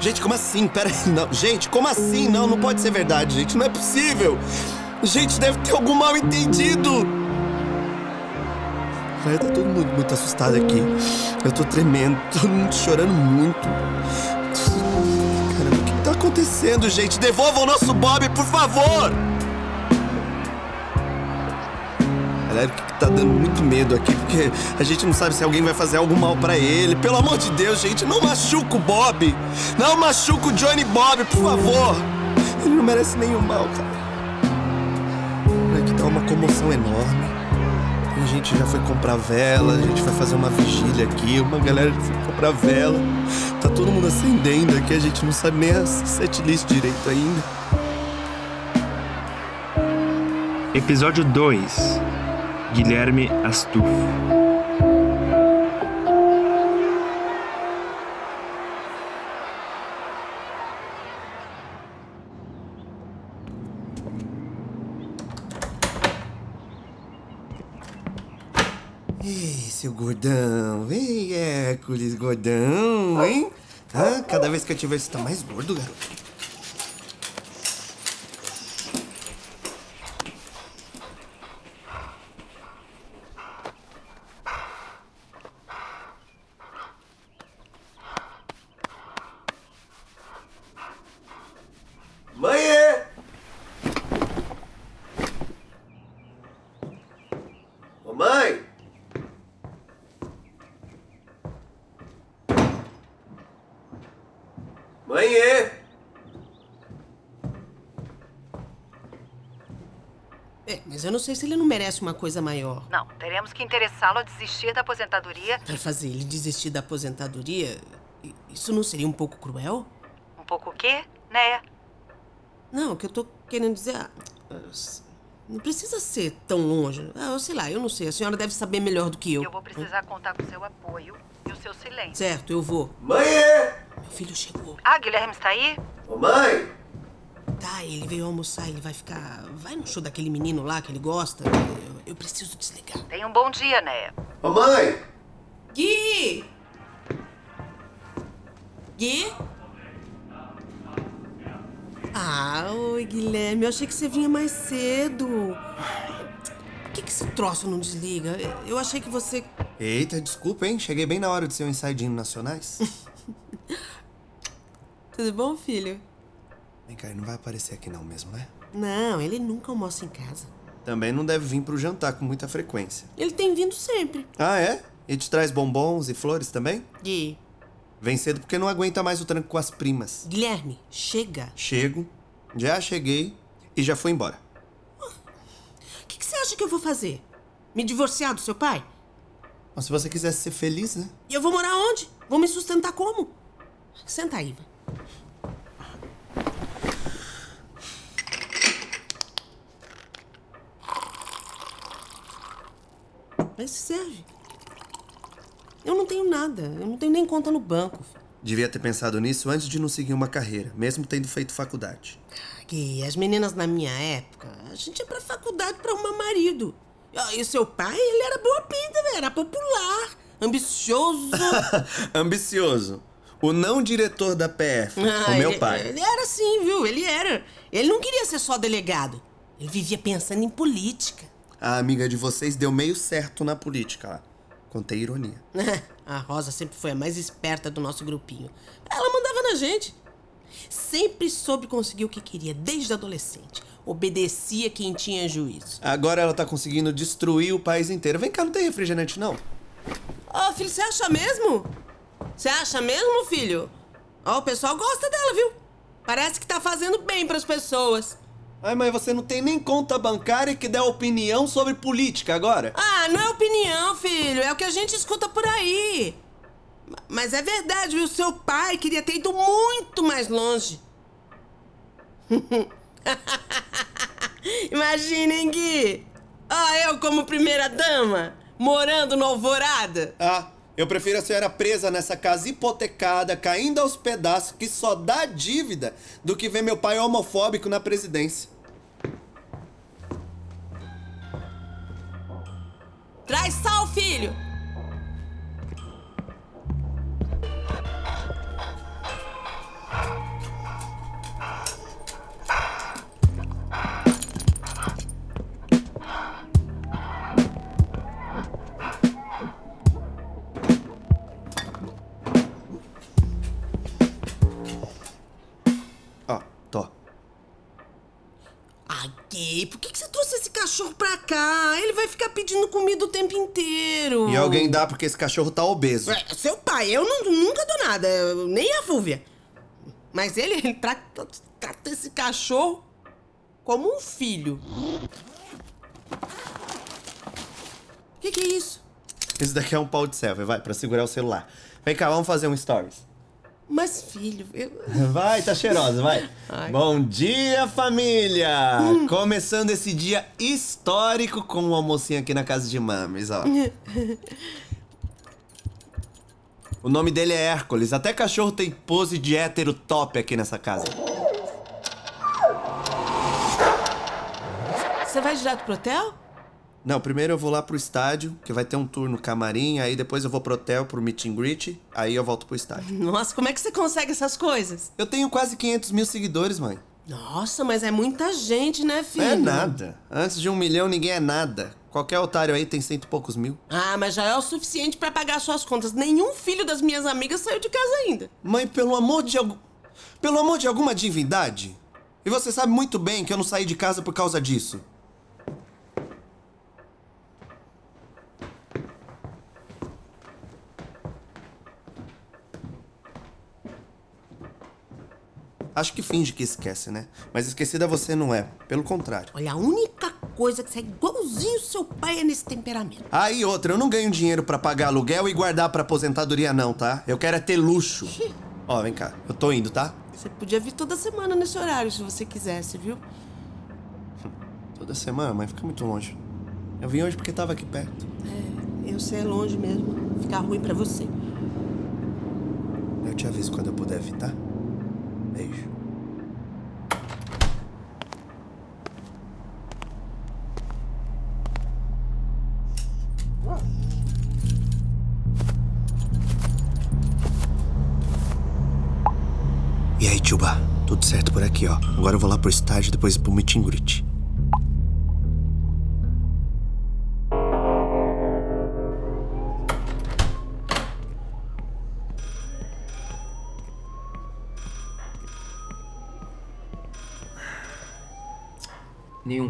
Gente, como assim? Pera aí, não. Gente, como assim? Não, não pode ser verdade, gente. Não é possível. Gente, deve ter algum mal entendido. Ai, tá todo mundo muito assustado aqui. Eu tô tremendo, todo mundo chorando muito. Caramba, o que tá acontecendo, gente? Devolvam o nosso Bob, por favor! Galera, tá dando muito medo aqui, porque a gente não sabe se alguém vai fazer algo mal pra ele. Pelo amor de Deus, gente, não machuca o Bob! Não machuca o Johnny Bob, por favor! Ele não merece nenhum mal, cara. Aqui tá uma comoção enorme. A gente já foi comprar vela, a gente vai fazer uma vigília aqui, uma galera foi comprar vela. Tá todo mundo acendendo aqui, a gente não sabe nem a setlist direito ainda. Episódio 2 Guilherme Astufo Ei, seu gordão, ei, Hércules, gordão, hein? Ah, cada vez que eu te vejo, você tá mais gordo, garoto. Mãe! Ô, mãe! Mãe! Mas eu não sei se ele não merece uma coisa maior. Não, teremos que interessá-lo a desistir da aposentadoria. Pra fazer ele desistir da aposentadoria, isso não seria um pouco cruel? Um pouco o quê, né? Não, o que eu tô querendo dizer. ah, Não precisa ser tão longe. Ah, sei lá, eu não sei. A senhora deve saber melhor do que eu. Eu vou precisar contar com seu apoio e o seu silêncio. Certo, eu vou. Mãe! Meu filho chegou. Ah, Guilherme está aí? Ô, mãe! Tá, ele veio almoçar, ele vai ficar. Vai no show daquele menino lá que ele gosta. Eu, eu preciso desligar. Tenha um bom dia, né? Ô, mãe! Gui! Gui? Ah, oi, Guilherme. Eu achei que você vinha mais cedo. Por que, que esse troço não desliga? Eu achei que você. Eita, desculpa, hein? Cheguei bem na hora do seu ensaio de nacionais. Tudo bom, filho? Vem cá, ele não vai aparecer aqui não mesmo, né? Não, ele nunca almoça em casa. Também não deve vir pro jantar com muita frequência. Ele tem vindo sempre. Ah, é? E te traz bombons e flores também? Gui. Vem cedo porque não aguenta mais o tranco com as primas. Guilherme, chega. Chego, já cheguei e já fui embora. O que, que você acha que eu vou fazer? Me divorciar do seu pai? Mas se você quisesse ser feliz, né? E eu vou morar onde? Vou me sustentar como? Senta aí, vai. Mas serve. Eu não tenho nada. Eu não tenho nem conta no banco. Devia ter pensado nisso antes de não seguir uma carreira, mesmo tendo feito faculdade. Que as meninas na minha época, a gente ia pra faculdade pra arrumar marido. E o seu pai, ele era boa pinta, velho. Era popular, ambicioso. Ambicioso. O não diretor da PF, Ah, o meu ele- pai. Ele era assim, viu? Ele era. Ele não queria ser só delegado. Ele vivia pensando em política. A amiga de vocês deu meio certo na política lá. Contei ironia. A Rosa sempre foi a mais esperta do nosso grupinho. Ela mandava na gente. Sempre soube conseguir o que queria, desde adolescente. Obedecia quem tinha juízo. Agora ela tá conseguindo destruir o país inteiro. Vem cá, não tem refrigerante, não? Ó, filho, você acha mesmo? Você acha mesmo, filho? Ó, o pessoal gosta dela, viu? Parece que tá fazendo bem pras pessoas. Ai, mas você não tem nem conta bancária que dá opinião sobre política agora? Ah, não é opinião, filho. É o que a gente escuta por aí. Ma- Mas é verdade, viu? Seu pai queria ter ido muito mais longe. Imaginem, Gui. Ó, eu como primeira dama, morando no Alvorada. Ah, eu prefiro a senhora presa nessa casa hipotecada, caindo aos pedaços, que só dá dívida, do que ver meu pai homofóbico na presidência. Traz sal, filho. Vai ficar pedindo comida o tempo inteiro. E alguém dá porque esse cachorro tá obeso. É, seu pai, eu não- nunca dou nada, nem a Fúvia. Mas ele, ele trata, trata esse cachorro como um filho. O que, que é isso? Esse daqui é um pau de selfie, vai, pra segurar o celular. Vem cá, vamos fazer um stories. Mas, filho, eu... Vai, tá cheirosa, vai. Ai. Bom dia, família! Começando esse dia histórico com um almocinho aqui na casa de mames, ó. O nome dele é Hércules. Até cachorro tem pose de hétero top aqui nessa casa. Você vai direto pro hotel? Não, primeiro eu vou lá pro estádio, que vai ter um tour no camarim, aí depois eu vou pro hotel pro meet and greet, aí eu volto pro estádio. Nossa, como é que você consegue essas coisas? Eu tenho quase 500 mil seguidores, mãe. Nossa, mas é muita gente, né, filho? É nada. Antes de um milhão, ninguém é nada. Qualquer otário aí tem cento e poucos mil. Ah, mas já é o suficiente pra pagar suas contas. Nenhum filho das minhas amigas saiu de casa ainda. Mãe, pelo amor de algum. Pelo amor de alguma divindade. E você sabe muito bem que eu não saí de casa por causa disso. Acho que finge que esquece, né? Mas esquecida você não é. Pelo contrário. Olha, a única coisa que você é igualzinho seu pai é nesse temperamento. Ah, e outra, eu não ganho dinheiro pra pagar aluguel e guardar pra aposentadoria, não, tá? Eu quero é ter luxo. Ó, vem cá, eu tô indo, tá? Você podia vir toda semana nesse horário, se você quisesse, viu? Toda semana, mas fica muito longe. Eu vim hoje porque tava aqui perto. É, eu sei é longe mesmo. Ficar ruim pra você. Eu te aviso quando eu puder vir, tá? Beijo. E aí, Tchuba? Tudo certo por aqui, ó. Agora eu vou lá pro estádio, depois pro meet greet.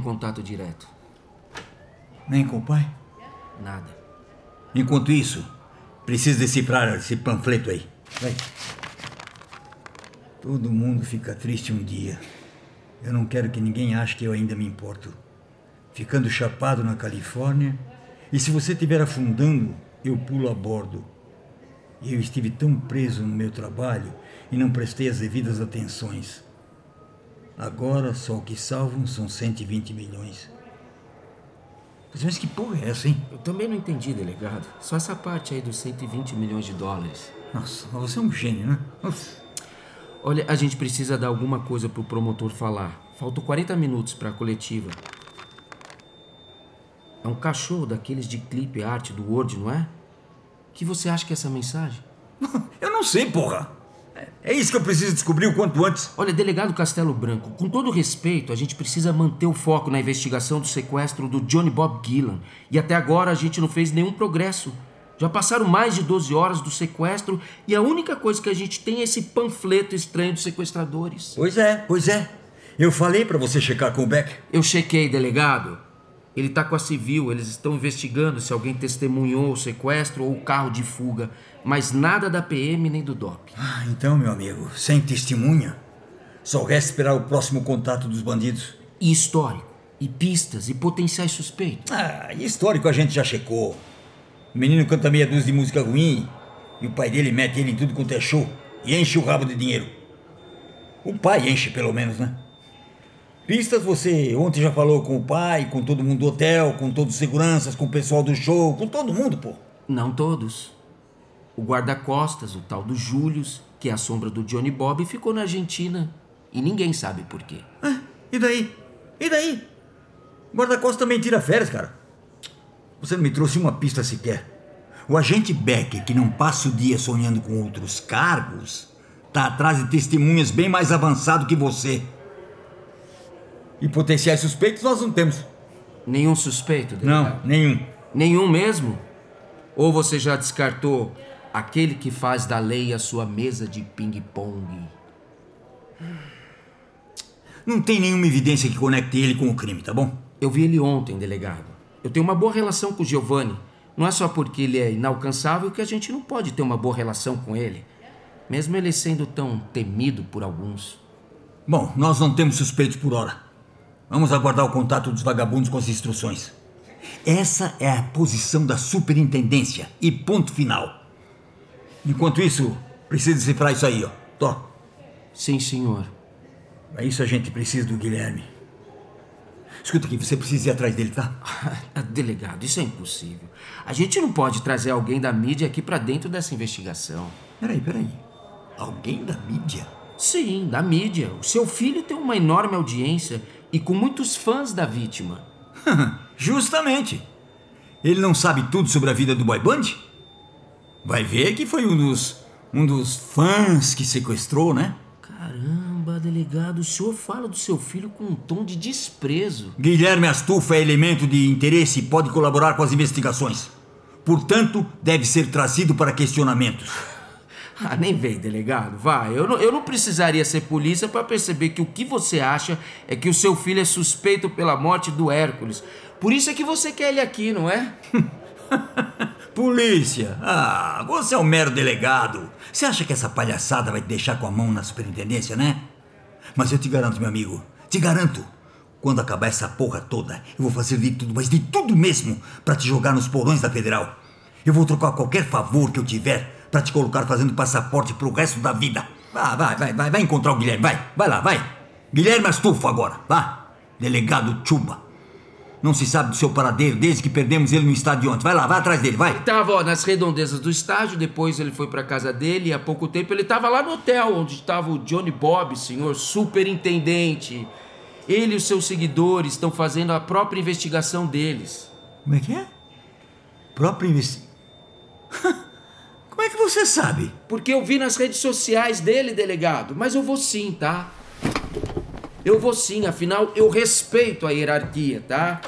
Contato direto. Nem com o pai? Nada. Enquanto isso, preciso decifrar esse panfleto aí. Vai. Todo mundo fica triste um dia. Eu não quero que ninguém ache que eu ainda me importo. Ficando chapado na Califórnia, e se você estiver afundando, eu pulo a bordo. Eu estive tão preso no meu trabalho e não prestei as devidas atenções. Agora só o que salvam são 120 milhões. Mas que porra é essa, hein? Eu também não entendi, delegado. Só essa parte aí dos 120 milhões de dólares. Nossa, mas você é um gênio, né? Nossa. Olha, a gente precisa dar alguma coisa pro promotor falar. Faltam 40 minutos pra coletiva. É um cachorro daqueles de clipe arte do Word, não é? O que você acha que é essa mensagem? Eu não sei, porra. É- isso que eu preciso descobrir o quanto antes. Olha, delegado Castelo Branco, com todo respeito, a gente precisa manter o foco na investigação do sequestro do Johnny Bob Gillan. E até agora a gente não fez nenhum progresso. Já passaram mais de 12 horas do sequestro e a única coisa que a gente tem é esse panfleto estranho dos sequestradores. Pois é, pois é. Eu falei pra você checar com o Beck. Eu chequei, delegado. Ele tá com a civil, eles estão investigando se alguém testemunhou o sequestro ou o carro de fuga, mas nada da PM nem do DOP. Ah, então, meu amigo, sem testemunha, só resta esperar o próximo contato dos bandidos. E histórico, e pistas, e potenciais suspeitos. Ah, e histórico a gente já checou. O menino canta meia dúzia de música ruim e o pai dele mete ele em tudo quanto é show e enche o rabo de dinheiro. O pai enche, pelo menos, né? Pistas você ontem já falou com o pai, com todo mundo do hotel, com todos os seguranças, com o pessoal do show, com todo mundo, pô. Não todos. O guarda-costas, o tal do Július, que é a sombra do Johnny Bob, ficou na Argentina. E ninguém sabe por quê. Ah, e daí? E daí? O guarda-costas também tira férias, cara. Você não me trouxe uma pista sequer. O agente Becker, que não passa o dia sonhando com outros cargos, tá atrás de testemunhas bem mais avançado que você. E potenciais suspeitos nós não temos. Nenhum suspeito, delegado? Não, nenhum. Nenhum mesmo? Ou você já descartou aquele que faz da lei a sua mesa de ping-pong? Não tem nenhuma evidência que conecte ele com o crime, tá bom? Eu vi ele ontem, delegado. Eu tenho uma boa relação com o Giovanni. Não é só porque ele é inalcançável que a gente não pode ter uma boa relação com ele. Mesmo ele sendo tão temido por alguns. Bom, nós não temos suspeitos por hora. Vamos aguardar o contato dos vagabundos com as instruções. Essa é a posição da superintendência e ponto final. Enquanto isso, precisa decifrar isso aí, ó. Tó. Sim, senhor. Para isso a gente precisa do Guilherme. Escuta aqui, você precisa ir atrás dele, tá? Delegado, isso é impossível. A gente não pode trazer alguém da mídia aqui para dentro dessa investigação. Peraí, peraí. Alguém da mídia? Sim, da mídia. O seu filho tem uma enorme audiência e com muitos fãs da vítima. Justamente. Ele não sabe tudo sobre a vida do boy band? Vai ver que foi um dos um dos fãs que sequestrou, né? Caramba, delegado, o senhor fala do seu filho com um tom de desprezo. Guilherme Astulfo é elemento de interesse e pode colaborar com as investigações. Portanto, deve ser trazido para questionamentos. Ah, nem vem, delegado. Vai. Eu não, eu não precisaria ser polícia para perceber que o que você acha é que o seu filho é suspeito pela morte do Hércules. Por isso é que você quer ele aqui, não é? Polícia! Ah, você é um mero delegado. Você acha que essa palhaçada vai te deixar com a mão na superintendência, né? Mas eu te garanto, meu amigo, te garanto. Quando acabar essa porra toda, eu vou fazer de tudo, mas de tudo mesmo, para te jogar nos porões da federal. Eu vou trocar qualquer favor que eu tiver para te colocar fazendo passaporte pro resto da vida. Vá, vai, vai, vai, vai encontrar o Guilherme, vai, vai lá, vai. Guilherme Astufo agora, vá. Delegado Chuba. Não se sabe do seu paradeiro desde que perdemos ele no estádio ontem. Vai lá, vai atrás dele, vai. Ele tava ó, nas redondezas do estádio, depois ele foi pra casa dele e há pouco tempo ele tava lá no hotel onde estava o Johnny Bob, senhor superintendente. Ele e os seus seguidores estão fazendo a própria investigação deles. Como é que é? Própria investigação. Como é que você sabe? Porque eu vi nas redes sociais dele, delegado. Mas eu vou sim, tá? Eu vou sim, afinal eu respeito a hierarquia, tá?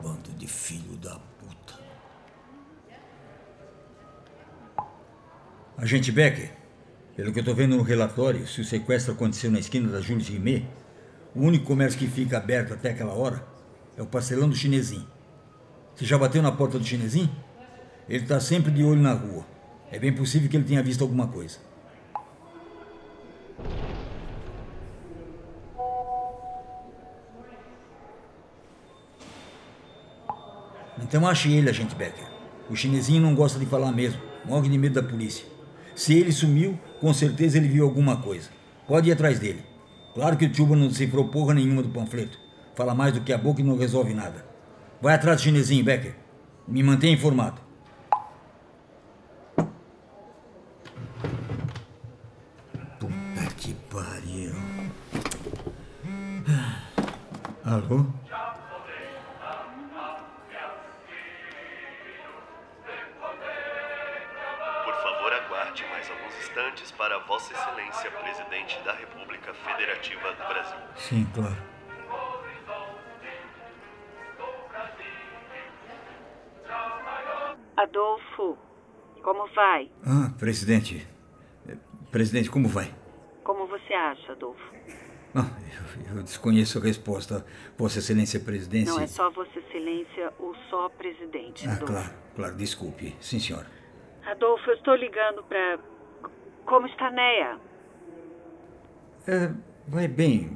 Bando de filho da puta. Agente Becker, pelo que eu tô vendo no relatório, se o sequestro aconteceu na esquina da Júlio Guimê, o único comércio que fica aberto até aquela hora é o parcelão do chinesinho. Você já bateu na porta do chinesinho? Ele está sempre de olho na rua. É bem possível que ele tenha visto alguma coisa. Então ache ele, agente Becker. O chinesinho não gosta de falar mesmo. Morre de medo da polícia. Se ele sumiu, com certeza ele viu alguma coisa. Pode ir atrás dele. Claro que o Chuba não decifrou porra nenhuma do panfleto. Fala mais do que a boca e não resolve nada. Vai atrás do chinesinho, Becker. Me mantenha informado. Puta que pariu. Alô? Mais alguns instantes para Vossa Excelência, Presidente da República Federativa do Brasil. Sim, claro. Adolfo, como vai? Ah, presidente. Presidente, como vai? Como você acha, Adolfo? Ah, eu, eu desconheço a resposta. Vossa Excelência Presidência. Não é só Vossa Excelência ou só presidente, Ah, Adolfo. claro, claro, desculpe. Sim, senhora. Adolfo, eu estou ligando para. Como está Neia? É, vai bem.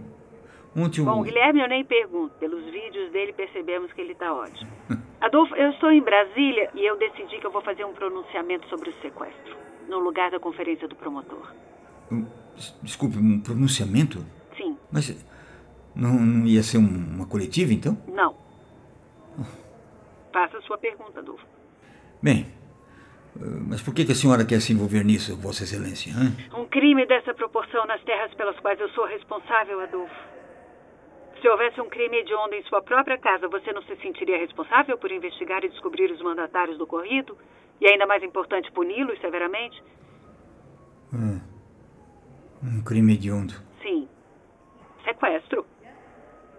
Ontem o. Bom, Guilherme eu nem pergunto. Pelos vídeos dele percebemos que ele está ótimo. Adolfo, eu estou em Brasília e eu decidi que eu vou fazer um pronunciamento sobre o sequestro. No lugar da conferência do promotor. des- Desculpe, um pronunciamento? Sim, Mas não, não ia ser um- uma coletiva, então? não. Faça a sua pergunta, Adolfo. Bem, mas por que, que a senhora quer se envolver nisso, Vossa Excelência? hã? Um crime dessa proporção nas terras pelas quais eu sou responsável, Adolfo. Se houvesse um crime hediondo em sua própria casa, você não se sentiria responsável por investigar e descobrir os mandatários do ocorrido? E ainda mais importante, puni-los severamente? Um crime hediondo. Sim. Sequestro.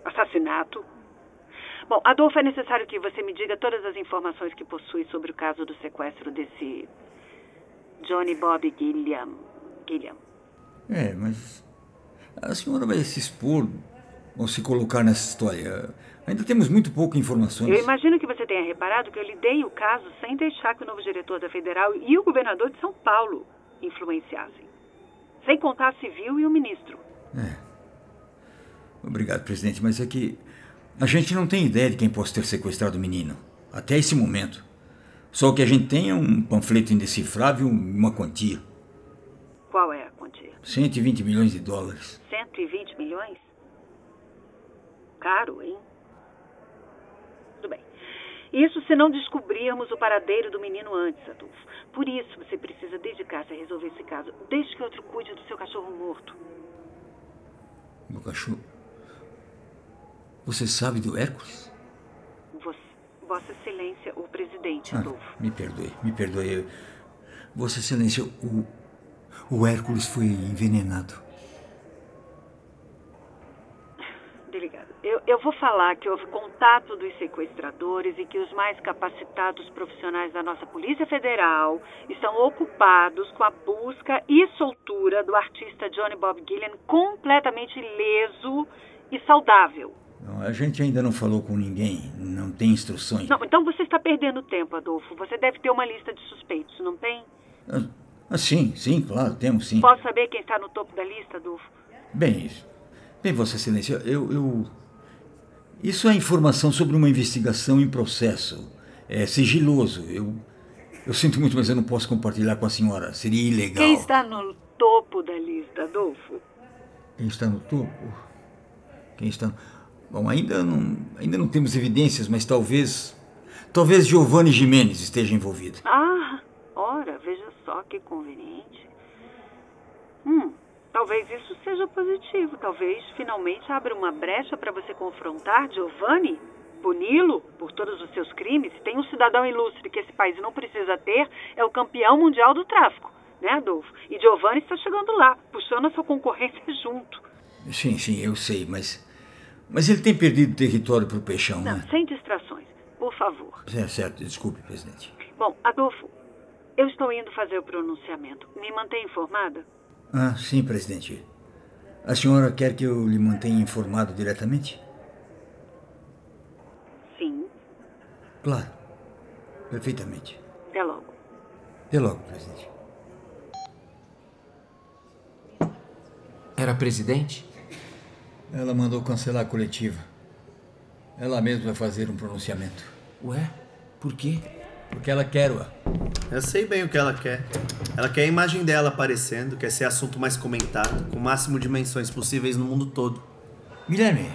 Assassinato. Bom, Adolfo, é necessário que você me diga todas as informações que possui sobre o caso do sequestro desse Johnny Bob Gilliam. Gilliam. É, mas. A senhora vai se expor ou se colocar nessa história? Ainda temos muito poucas informações. Eu imagino que você tenha reparado que eu lidei o caso sem deixar que o novo diretor da Federal e o governador de São Paulo influenciassem. Sem contar a civil e o ministro. É. Obrigado, presidente, mas é que a gente não tem ideia de quem possa ter sequestrado o menino. Até esse momento. Só que a gente tem é um panfleto indecifrável e uma quantia. Qual é a quantia? 120 milhões de dólares. 120 milhões? Caro, hein? Tudo bem. Isso se não descobrirmos o paradeiro do menino antes, Adolfo. Por isso você precisa dedicar-se a resolver esse caso. Deixe que outro cuide do seu cachorro morto. Meu cachorro. Você sabe do Hércules? Você, Vossa Excelência, o presidente, Ah, Adolfo. me perdoe, me perdoe. Vossa Excelência, o, o Hércules foi envenenado. Delegado, eu, eu vou falar que houve contato dos sequestradores e que os mais capacitados profissionais da nossa Polícia Federal estão ocupados com a busca e soltura do artista Johnny Bob Gillian completamente ileso e saudável. A gente ainda não falou com ninguém, não tem instruções. Não, então você está perdendo tempo, Adolfo. Você deve ter uma lista de suspeitos, não tem? Ah, ah, sim, sim, claro, temos sim. Posso saber quem está no topo da lista, Adolfo? Bem, bem, Vossa Excelência, eu, eu. Isso é informação sobre uma investigação em processo. É sigiloso. Eu, eu sinto muito, mas eu não posso compartilhar com a senhora. Seria ilegal. Quem está no topo da lista, Adolfo? Quem está no topo? Quem está. Bom, ainda não, ainda não temos evidências, mas talvez. Talvez Giovanni Jimenez esteja envolvido. Ah, ora, veja só que conveniente. Hum, talvez isso seja positivo. Talvez finalmente abra uma brecha para você confrontar Giovanni, puni-lo por todos os seus crimes. Tem um cidadão ilustre que esse país não precisa ter, é o campeão mundial do tráfico, né, Adolfo? E Giovanni está chegando lá, puxando a sua concorrência junto. Sim, sim, eu sei, mas. Mas ele tem perdido território para o peixão, Não, né? sem distrações, por favor. É certo, desculpe, presidente. Bom, Adolfo, eu estou indo fazer o pronunciamento. Me mantenha informada? Ah, sim, presidente. A senhora quer que eu lhe mantenha informado diretamente? Sim. Claro. Perfeitamente. Até logo. Até logo, presidente. Era presidente? Ela mandou cancelar a coletiva. Ela mesma vai fazer um pronunciamento. Ué, por quê? Porque ela quer, ué. Eu sei bem o que ela quer. Ela quer a imagem dela aparecendo, quer ser assunto mais comentado, com o máximo de menções possíveis no mundo todo. Guilherme,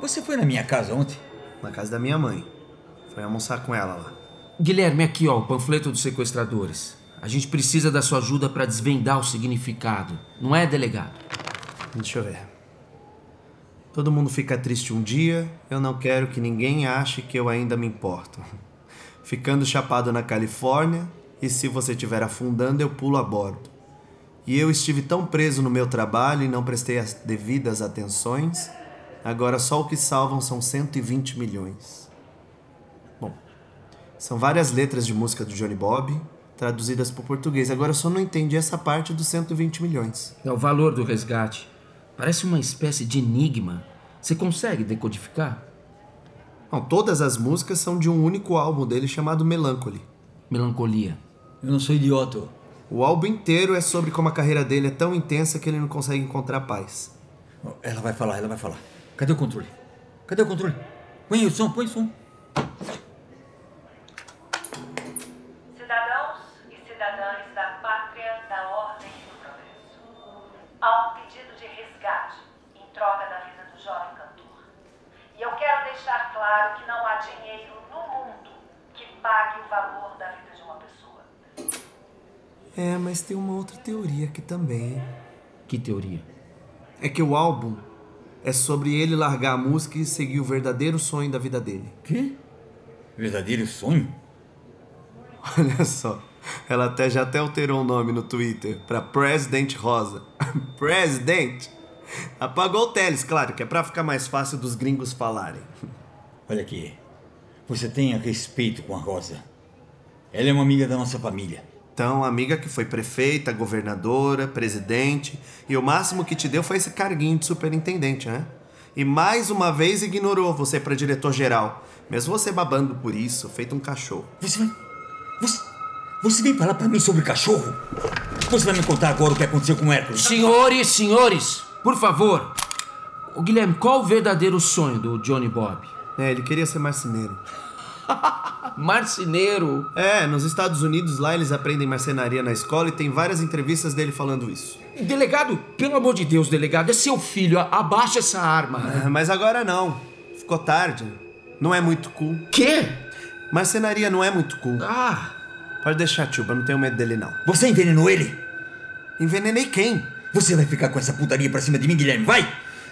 você foi na minha casa ontem? Na casa da minha mãe. Foi almoçar com ela lá. Guilherme, aqui ó, o panfleto dos sequestradores. A gente precisa da sua ajuda para desvendar o significado. Não é, delegado? Deixa eu ver. Todo mundo fica triste um dia, eu não quero que ninguém ache que eu ainda me importo. Ficando chapado na Califórnia, e se você estiver afundando, eu pulo a bordo. E eu estive tão preso no meu trabalho e não prestei as devidas atenções, agora só o que salvam são 120 milhões. Bom, são várias letras de música do Johnny Bob, traduzidas para o português. Agora eu só não entendi essa parte dos 120 milhões. É o valor do resgate. Parece uma espécie de enigma. Você consegue decodificar? Bom, todas as músicas são de um único álbum dele chamado Melancholy. Melancolia. Eu não sou idiota. O álbum inteiro é sobre como a carreira dele é tão intensa que ele não consegue encontrar paz. Ela vai falar, ela vai falar. Cadê o controle? Cadê o controle? Põe o som, põe o som. Cidadãos e cidadãs da pátria da ordem e do progresso. Há um pedido de resgate em troca da vida do jovem cantor. E eu quero deixar claro que não há dinheiro no mundo que pague o valor da vida de uma pessoa. É, mas tem uma outra teoria aqui também. Que teoria? É que o álbum é sobre ele largar a música e seguir o verdadeiro sonho da vida dele. Quê? Verdadeiro sonho? Olha só, ela até já até alterou o nome no Twitter pra President Rosa. President? Apagou o Teles, claro, que é pra ficar mais fácil dos gringos falarem. Olha aqui. Você tenha respeito com a Rosa. Ela é uma amiga da nossa família. Então, amiga que foi prefeita, governadora, presidente, e o máximo que te deu foi esse carguinho de superintendente, né? E mais uma vez ignorou você para diretor-geral, mesmo você babando por isso, feito um cachorro. Você vai. Você. Você vem falar pra mim sobre cachorro? Você vai me contar agora o que aconteceu com o Hércules? Senhores, senhores, por favor. O Guilherme, qual o verdadeiro sonho do Johnny Bob? É, ele queria ser marceneiro. Marceneiro. É, nos Estados Unidos lá eles aprendem marcenaria na escola e tem várias entrevistas dele falando isso. Delegado, pelo amor de Deus, delegado, é seu filho. Abaixa essa arma. Ah, Mas agora não. Ficou tarde. Não é muito cool. Quê? Marcenaria não é muito cool. Ah, Pode deixar, eu não tenho medo dele não. Você envenenou ele? Envenenei quem? Você vai ficar com essa putaria pra cima de mim, Guilherme? Vai!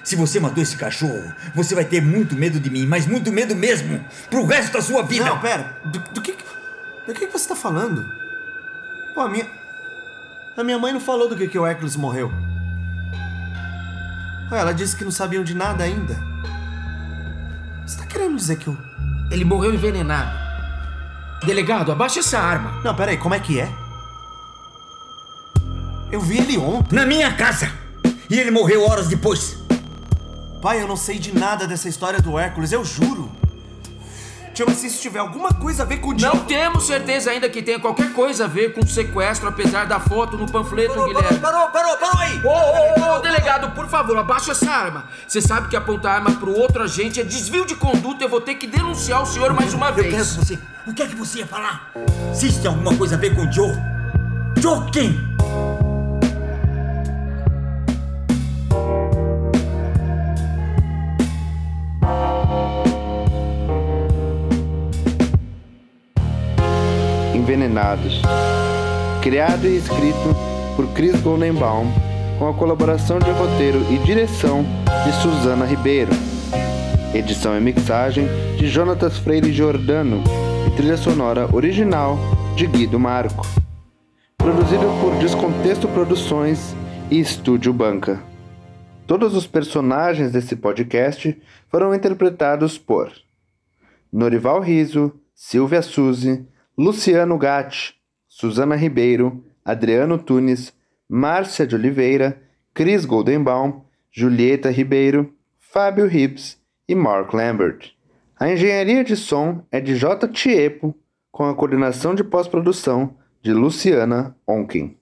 Se você matou esse cachorro, você vai ter muito medo de mim, mas muito medo mesmo, pro resto da sua vida. Não, pera. Do, do que do que você tá falando? Pô, a minha a minha mãe não falou do que que o Hércules morreu. Ué, ela disse que não sabiam de nada ainda. Você tá querendo dizer que o ele morreu envenenado. Delegado, abaixa essa arma. Não, pera aí, como é que é? Eu vi ele ontem. Na minha casa! E ele morreu horas depois. Pai, eu não sei de nada dessa história do Hércules, eu juro. Tio, mas se isso tiver alguma coisa a ver com o Não temos certeza ainda que tenha qualquer coisa a ver com o sequestro, apesar da foto no panfleto, Guilherme. parou, parou, parou aí! Ô, ô, ô, delegado, por favor, abaixa essa arma. Você sabe que apontar arma pro outro agente é desvio de conduta. Eu vou ter que denunciar o senhor mais uma Eu quero que vez. você. O que é que você ia falar? Se isso tem alguma coisa a ver com o Joe. Joe quem? Envenenados. Criado e escrito por Chris Goldenbaum, com a colaboração de roteiro e direção de Suzana Ribeiro. Edição e mixagem de Jonatas Freire Giordano e trilha sonora original de Guido Marco. Produzido por Descontexto Produções e Estúdio Banca. Todos os personagens desse podcast foram interpretados por Norival Riso, Silvia Suzy, Luciano Gatti, Suzana Ribeiro, Adriano Tunes, Márcia de Oliveira, Cris Goldenbaum, Julieta Ribeiro, Fábio Hibbs e Mark Lambert. A engenharia de som é de J. Tiepo, com a coordenação de pós-produção de Luciana Onken.